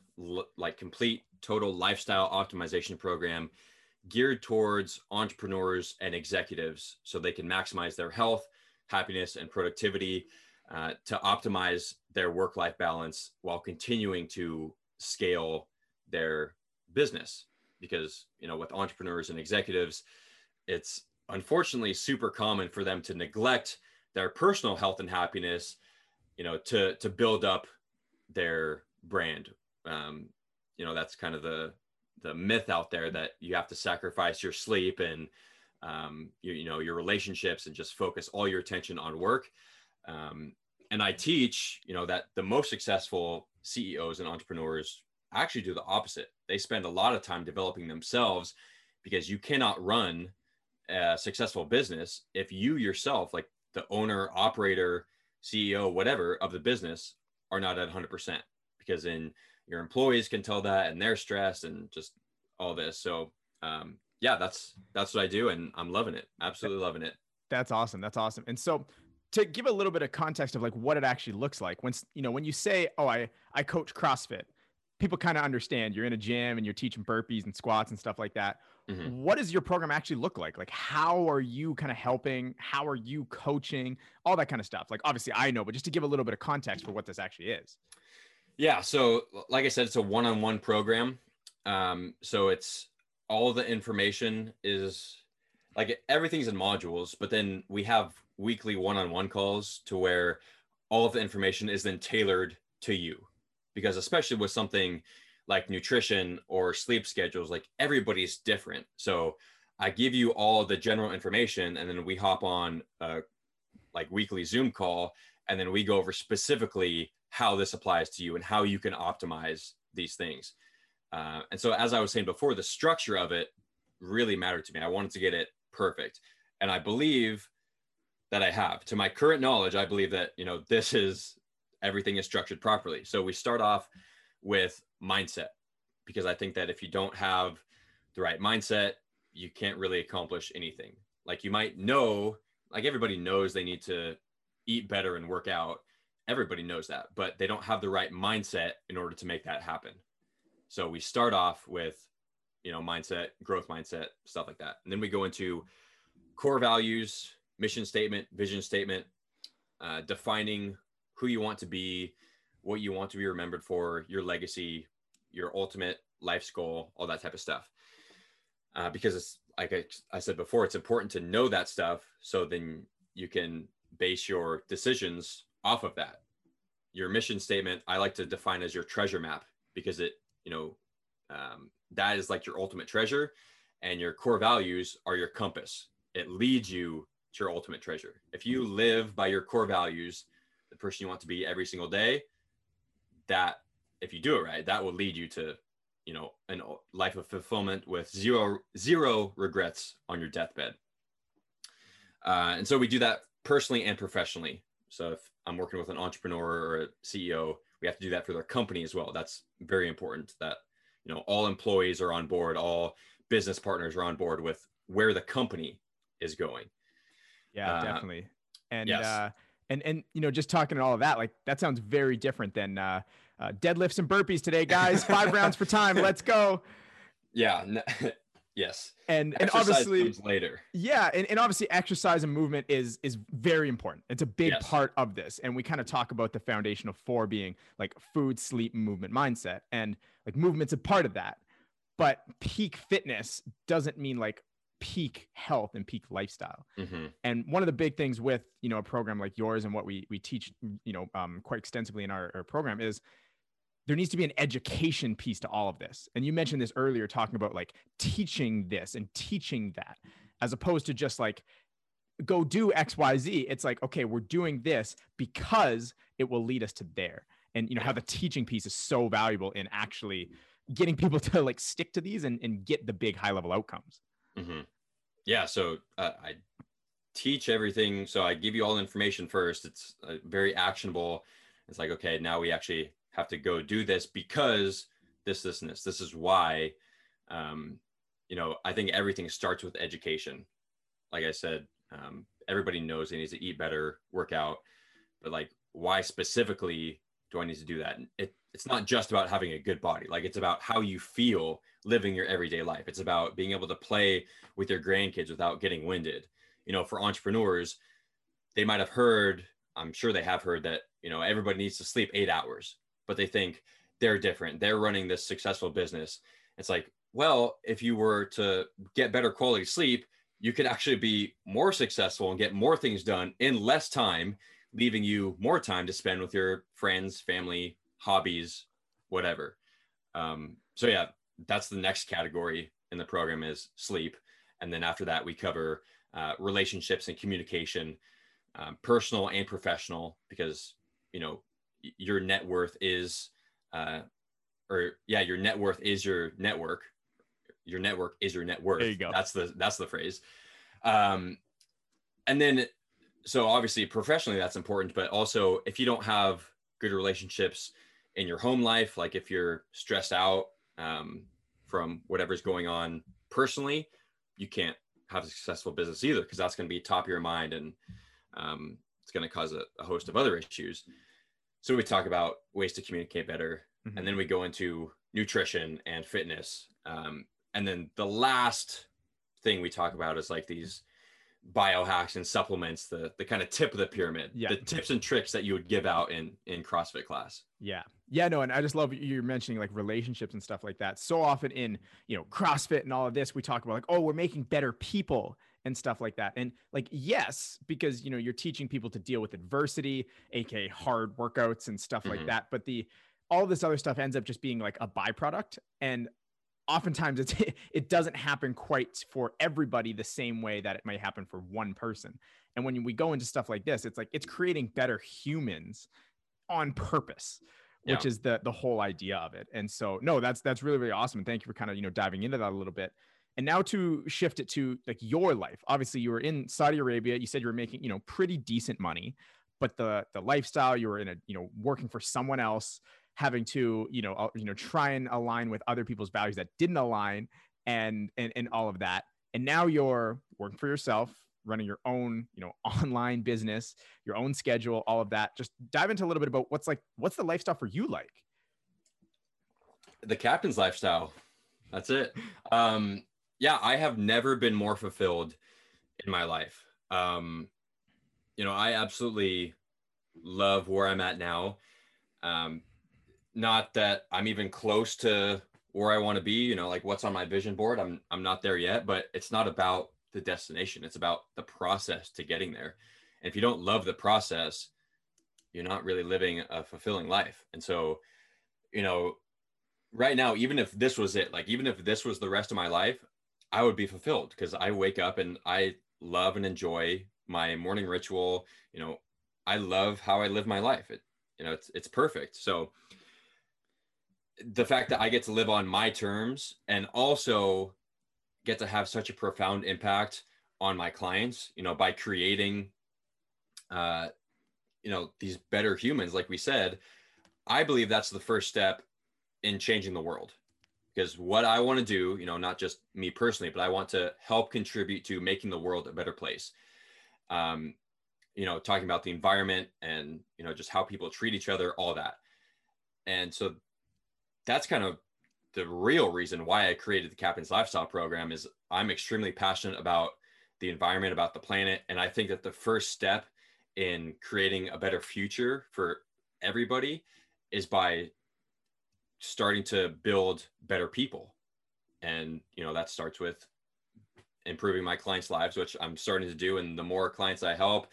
like complete total lifestyle optimization program geared towards entrepreneurs and executives so they can maximize their health, happiness, and productivity uh, to optimize their work life balance while continuing to scale their business. Because you know with entrepreneurs and executives it's unfortunately super common for them to neglect their personal health and happiness you know to to build up their brand. Um, you know that's kind of the the myth out there that you have to sacrifice your sleep and um, you, you know your relationships and just focus all your attention on work. Um, and i teach you know that the most successful ceos and entrepreneurs actually do the opposite they spend a lot of time developing themselves because you cannot run a successful business if you yourself like the owner operator ceo whatever of the business are not at 100% because then your employees can tell that and they're stressed and just all this so um, yeah that's that's what i do and i'm loving it absolutely loving it That's awesome. That's awesome. And so to give a little bit of context of like what it actually looks like when you know when you say oh i i coach crossfit people kind of understand you're in a gym and you're teaching burpees and squats and stuff like that Mhm. what does your program actually look like like how are you kind of helping how are you coaching all that kind of stuff like obviously i know but just to give a little bit of context for what this actually is Yeah. So, like I said, it's a one on one program. Um, so, it's all the information is like everything's in modules, but then we have weekly one on one calls to where all of the information is then tailored to you. Because, especially with something like nutrition or sleep schedules, like everybody's different. So, I give you all the general information and then we hop on a like weekly Zoom call and then we go over specifically how this applies to you and how you can optimize these things. Uh, and so, as I was saying before, the structure of it really mattered to me. I wanted to get it perfect, and I believe that I have. To my current knowledge, I believe that you know this is everything is structured properly. So we start off with mindset because I think that if you don't have the right mindset, you can't really accomplish anything. Like you might know, like everybody knows they need to eat better and work out everybody knows that but they don't have the right mindset in order to make that happen so we start off with you know mindset growth mindset stuff like that and then we go into core values mission statement vision statement uh, defining who you want to be what you want to be remembered for your legacy your ultimate life's goal all that type of stuff uh, because it's like I, I said before it's important to know that stuff so then you can base your decisions off of that. Your mission statement, I like to define as your treasure map because it, you know, um, that is like your ultimate treasure, and your core values are your compass. It leads you to your ultimate treasure. If you live by your core values, the person you want to be every single day, that if you do it right, that will lead you to, you know, a life of fulfillment with zero zero regrets on your deathbed. Uh, and so we do that personally and professionally. So if I'm working with an entrepreneur or a CEO, we have to do that for their company as well. That's very important that you know all employees are on board, all business partners are on board with where the company is going. Yeah Uh, definitely and yes. uh and and you know just talking and all of that like that sounds very different than uh, uh deadlifts and burpees today guys five rounds for time let's go Yeah. n- yes. and and obviously later. Yeah, and, and obviously exercise and movement is is very important. It's a big Yes. part of this. And we kind of talk about the foundation of four being like food, sleep, and movement mindset. And like movement's a part of that. But peak fitness doesn't mean like peak health and peak lifestyle. hmm And one of the big things with you know a program like yours and what we we teach you know um, quite extensively in our, our program is there needs to be an education piece to all of this. And you mentioned this earlier, talking about like teaching this and teaching that, as opposed to just like go do X Y Z. It's like okay, we're doing this because it will lead us to there. And you know how the teaching piece is so valuable in actually getting people to like stick to these and, and get the big high level outcomes. Hmm Yeah. So uh, I teach everything. So I give you all the information first. It's uh, very actionable. It's like, okay, now we actually have to go do this because this, this, and this. This is why, um, you know, I think everything starts with education. Like I said, um, everybody knows they need to eat better, work out, but like, why specifically do I need to do that? And It, it's not just about having a good body. Like it's about how you feel living your everyday life. It's about being able to play with your grandkids without getting winded. You know, for entrepreneurs, they might have heard, I'm sure they have heard that, you know, everybody needs to sleep eight hours, but they think they're different. They're running this successful business. It's like, well, if you were to get better quality sleep, you could actually be more successful and get more things done in less time, leaving you more time to spend with your friends, family, hobbies, whatever. Um, so yeah, that's the next category in the program is sleep. And then after that, we cover uh, relationships and communication, um, personal and professional, because, you know, your net worth is, uh, or yeah, your net worth is your network. Your network is your net worth. There you go. That's the, that's the phrase. Um, and then, so obviously professionally that's important, but also if you don't have good relationships in your home life, like if you're stressed out, um, from whatever's going on personally, you can't have a successful business either because that's going to be top of your mind and um, it's going to cause a, a, host of other issues. So we talk about ways to communicate better, mm-hmm. and then we go into nutrition and fitness, um, and then the last thing we talk about is like these biohacks and supplements the the kind of tip of the pyramid yeah. the tips and tricks that you would give out in in crossfit class. Yeah. Yeah no and i just love you're mentioning like relationships and stuff like that. So often in you know crossfit and all of this we talk about like oh we're making better people and stuff like that. And like yes because you know you're teaching people to deal with adversity aka hard workouts and stuff mm-hmm. like that but the all this other stuff ends up just being like a byproduct. And oftentimes it's it doesn't happen quite for everybody the same way that it might happen for one person. And when we go into stuff like this it's like it's creating better humans on purpose which yeah. is the the whole idea of it. And so no that's that's really really awesome. And thank you for kind of you know diving into that a little bit. And now to shift it to like your life. Obviously you were in saudi arabia. You said you were making you know pretty decent money but the the lifestyle you were in a you know working for someone else having to you know uh, you know try and align with other people's values that didn't align and and, and all of that. And now you're working for yourself running your own you know online business your own schedule all of that. Just dive into a little bit about what's like what's the lifestyle for you like? The captain's lifestyle. That's it. Um yeah i have never been more fulfilled in my life. Um you know i absolutely love where i'm at now. Um not that I'm even close to where I want to be, you know, like what's on my vision board. I'm I'm not there yet, but it's not about the destination. It's about the process to getting there. And if you don't love the process, you're not really living a fulfilling life. And so, you know, right now, even if this was it, like even if this was the rest of my life, I would be fulfilled because I wake up and I love and enjoy my morning ritual. You know, I love how I live my life. It, you know, it's it's perfect. So the fact that I get to live on my terms and also get to have such a profound impact on my clients, you know, by creating, uh, you know, these better humans, like we said, I believe that's the first step in changing the world. Because what I want to do, you know, not just me personally, but I want to help contribute to making the world a better place. Um, you know, talking about the environment and, you know, just how people treat each other, all that. And so that's kind of the real reason why I created the Captain's Lifestyle program is I'm extremely passionate about the environment, about the planet, and I think that the first step in creating a better future for everybody is by starting to build better people. And you know that starts with improving my clients' lives, which I'm starting to do. And the more clients I help,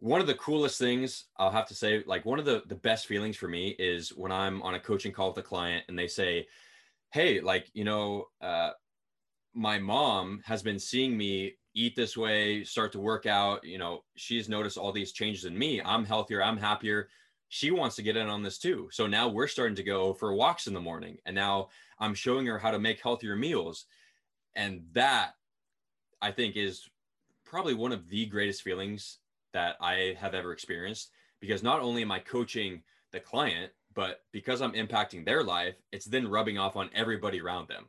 one of the coolest things I'll have to say, like one of the the best feelings for me is when I'm on a coaching call with a client and they say, "Hey, like you know, uh, my mom has been seeing me eat this way, start to work out. You know, she's noticed all these changes in me. I'm healthier. I'm happier. She wants to get in on this too. So now we're starting to go for walks in the morning, and now I'm showing her how to make healthier meals, and that I think is probably one of the greatest feelings that I have ever experienced because not only am I coaching the client, but because I'm impacting their life, it's then rubbing off on everybody around them.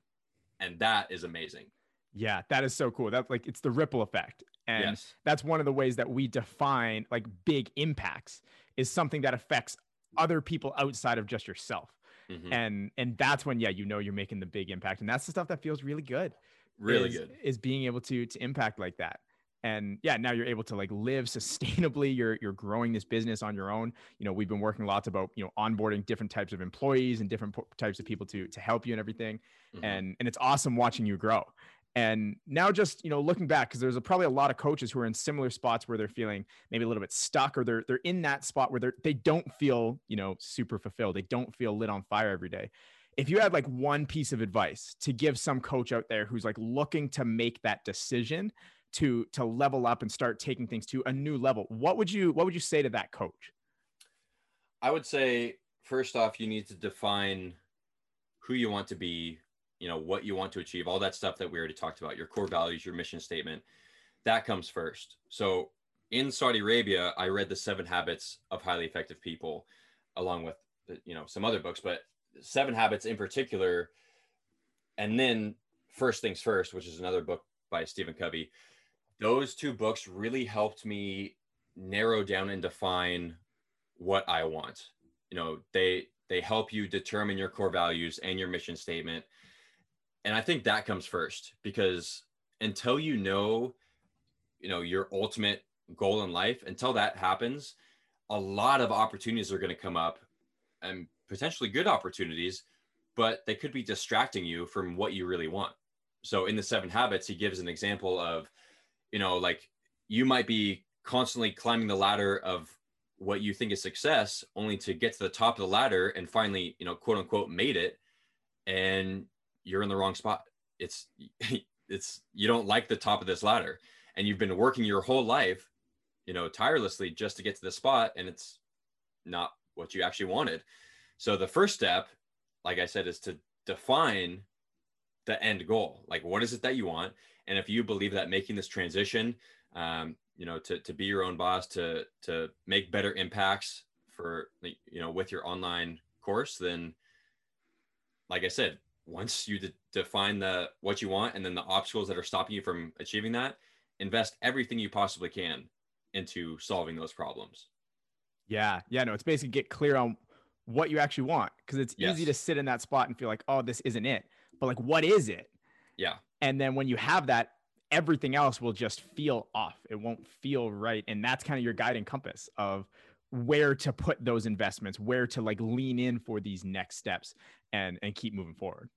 And that is amazing. Yeah, that is so cool. That's like it's the ripple effect. And yes. that's one of the ways that we define like big impacts is something that affects other people outside of just yourself. Mm-hmm. And and that's when yeah, you know you're making the big impact. And that's the stuff that feels really good. Really is, good. Is being able to to impact like that and yeah now you're able to like live sustainably you're you're growing this business on your own. You know we've been working lots about you know onboarding different types of employees and different po- types of people to to help you and everything mm-hmm. and and it's awesome watching you grow. And now just you know looking back because there's a, probably a lot of coaches who are in similar spots where they're feeling maybe a little bit stuck or they're they're in that spot where they're they don't feel you know super fulfilled. They don't feel lit on fire every day. If you had like one piece of advice to give some coach out there who's like looking to make that decision to to level up and start taking things to a new level, what would you what would you say to that coach? I would say first off, you need to define who you want to be, you know, what you want to achieve, all that stuff that we already talked about, your core values, your mission statement. That comes first. So in Saudi Arabia, I read the Seven Habits of Highly Effective People, along with you know some other books, but Seven Habits in particular, and then First Things First, which is another book by Stephen Covey. Those two books really helped me narrow down and define what I want. You know, they they help you determine your core values and your mission statement. And I think that comes first because until you know, you know, your ultimate goal in life, until that happens, a lot of opportunities are going to come up and potentially good opportunities, but they could be distracting you from what you really want. So in the seven habits, he gives an example of, you know, like you might be constantly climbing the ladder of what you think is success only to get to the top of the ladder and finally, you know, quote unquote made it and you're in the wrong spot. It's it's you don't like the top of this ladder and you've been working your whole life, you know, tirelessly just to get to the spot and it's not what you actually wanted. So the first step, like I said, is to define the end goal. Like, what is it that you want? And if you believe that making this transition, um, you know, to, to be your own boss, to, to make better impacts for, you know, with your online course, then like I said, once you de- define the, what you want, and then the obstacles that are stopping you from achieving that, invest everything you possibly can into solving those problems. Yeah. Yeah. No, it's basically get clear on what you actually want because it's yes. easy to sit in that spot and feel like, oh, this isn't it. But like, what is it? Yeah. And then when you have that, everything else will just feel off. It won't feel right. And that's kind of your guiding compass of where to put those investments, where to like lean in for these next steps and and keep moving forward.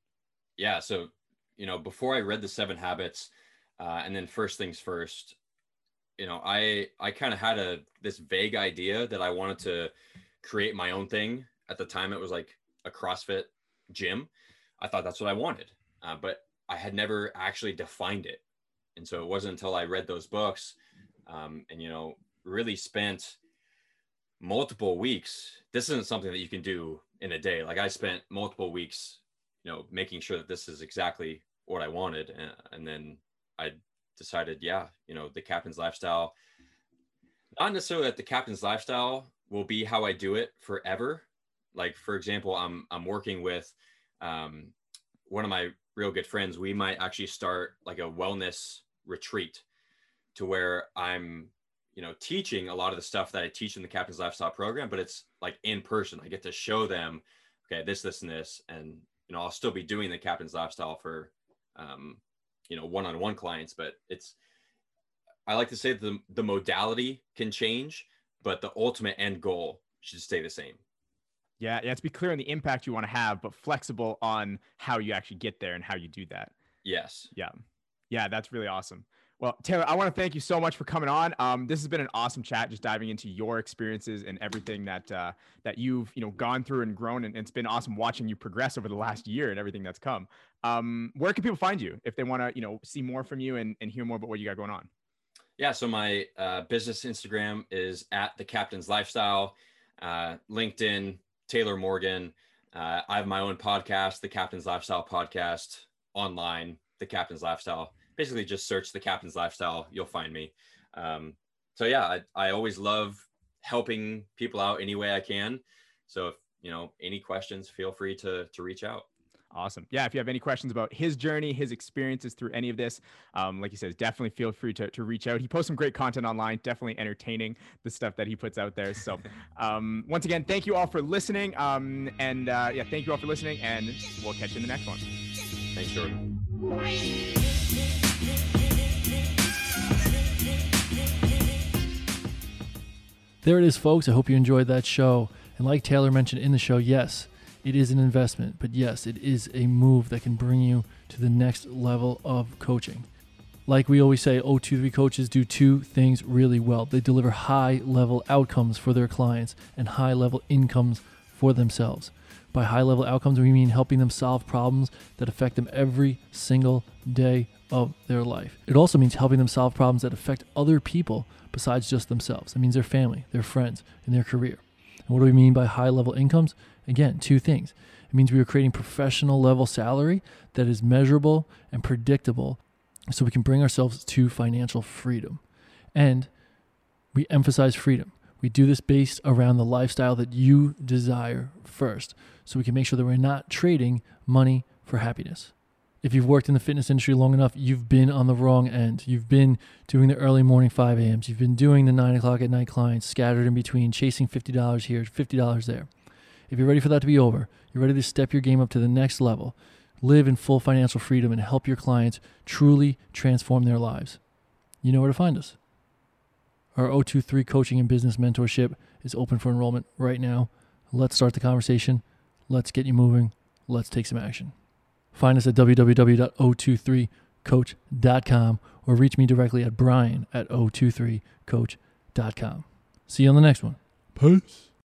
Yeah. So, you know, before I read the seven habits, uh, and then first things first, you know i i kind of had a this vague idea that i wanted to create my own thing at the time it was like a crossfit gym i thought that's what i wanted uh, but i had never actually defined it. And so it wasn't until i read those books um, and you know really spent multiple weeks this isn't something that you can do in a day. Like i spent multiple weeks you know making sure that this is exactly what i wanted. And, and then i decided, yeah, you know, the captain's lifestyle, not necessarily that the captain's lifestyle will be how I do it forever. Like, for example, I'm, I'm working with um, one of my real good friends. We might actually start like a wellness retreat to where I'm, you know, teaching a lot of the stuff that I teach in the captain's lifestyle program, but it's like in person. I get to show them, okay, this, this, and this. And, you know, I'll still be doing the captain's lifestyle for, um, you know one-on-one clients but it's i like to say the the modality can change but the ultimate end goal should stay the same yeah yeah to be clear on the impact you want to have but flexible on how you actually get there and how you do that yes yeah yeah that's really awesome well, Taylor, I want to thank you so much for coming on. Um, this has been an awesome chat, just diving into your experiences and everything that uh, that you've you know gone through and grown, and it's been awesome watching you progress over the last year and everything that's come. Um, where can people find you if they want to you know see more from you and, and hear more about what you got going on? Yeah, so my uh, business Instagram is at the Captain's Lifestyle, uh, LinkedIn Taylor Morgan. Uh, I have my own podcast, the Captain's Lifestyle Podcast, online, the Captain's Lifestyle. Basically just search the captain's lifestyle. You'll find me. Um, so yeah I, I always love helping people out any way i can. So if you know any questions feel free to to reach out Awesome. Yeah. If you have any questions about his journey, his experiences through any of this, um, like he says, definitely feel free to, to reach out. He posts some great content online, definitely entertaining the stuff that he puts out there. So, um, once again, thank you all for listening. Um, and uh, yeah, thank you all for listening, and we'll catch you in the next one. Thanks, Jordan. There it is, folks. I hope you enjoyed that show. And like Taylor mentioned in the show, yes, it is an investment, but yes, it is a move that can bring you to the next level of coaching. Like we always say, O23 coaches do two things really well they deliver high level outcomes for their clients and high level incomes for themselves. By high level outcomes, we mean helping them solve problems that affect them every single day of their life. It also means helping them solve problems that affect other people besides just themselves. It means their family, their friends, and their career. And what do we mean by high level incomes? Again, two things. It means we are creating professional level salary that is measurable and predictable so we can bring ourselves to financial freedom. And we emphasize freedom. We do this based around the lifestyle that you desire first so we can make sure that we're not trading money for happiness. If you've worked in the fitness industry long enough, you've been on the wrong end. You've been doing the early morning 5 a.m.s. You've been doing the 9 o'clock at night clients, scattered in between, chasing $50 here, $50 there. If you're ready for that to be over, you're ready to step your game up to the next level, live in full financial freedom, and help your clients truly transform their lives, you know where to find us. Our O23 coaching and business mentorship is open for enrollment right now. Let's start the conversation. Let's get you moving. Let's take some action. Find us at www.O23coach.com or reach me directly at brian at O23coach.com. See you on the next one. Peace.